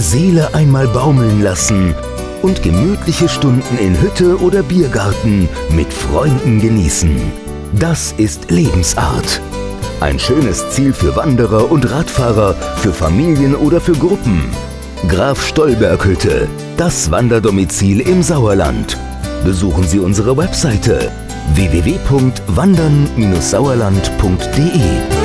die Seele einmal baumeln lassen und gemütliche Stunden in Hütte oder Biergarten mit Freunden genießen. Das ist Lebensart. Ein schönes Ziel für Wanderer und Radfahrer, für Familien oder für Gruppen. Graf Stolberg Hütte, das Wanderdomizil im Sauerland. Besuchen Sie unsere Webseite www.wandern-sauerland.de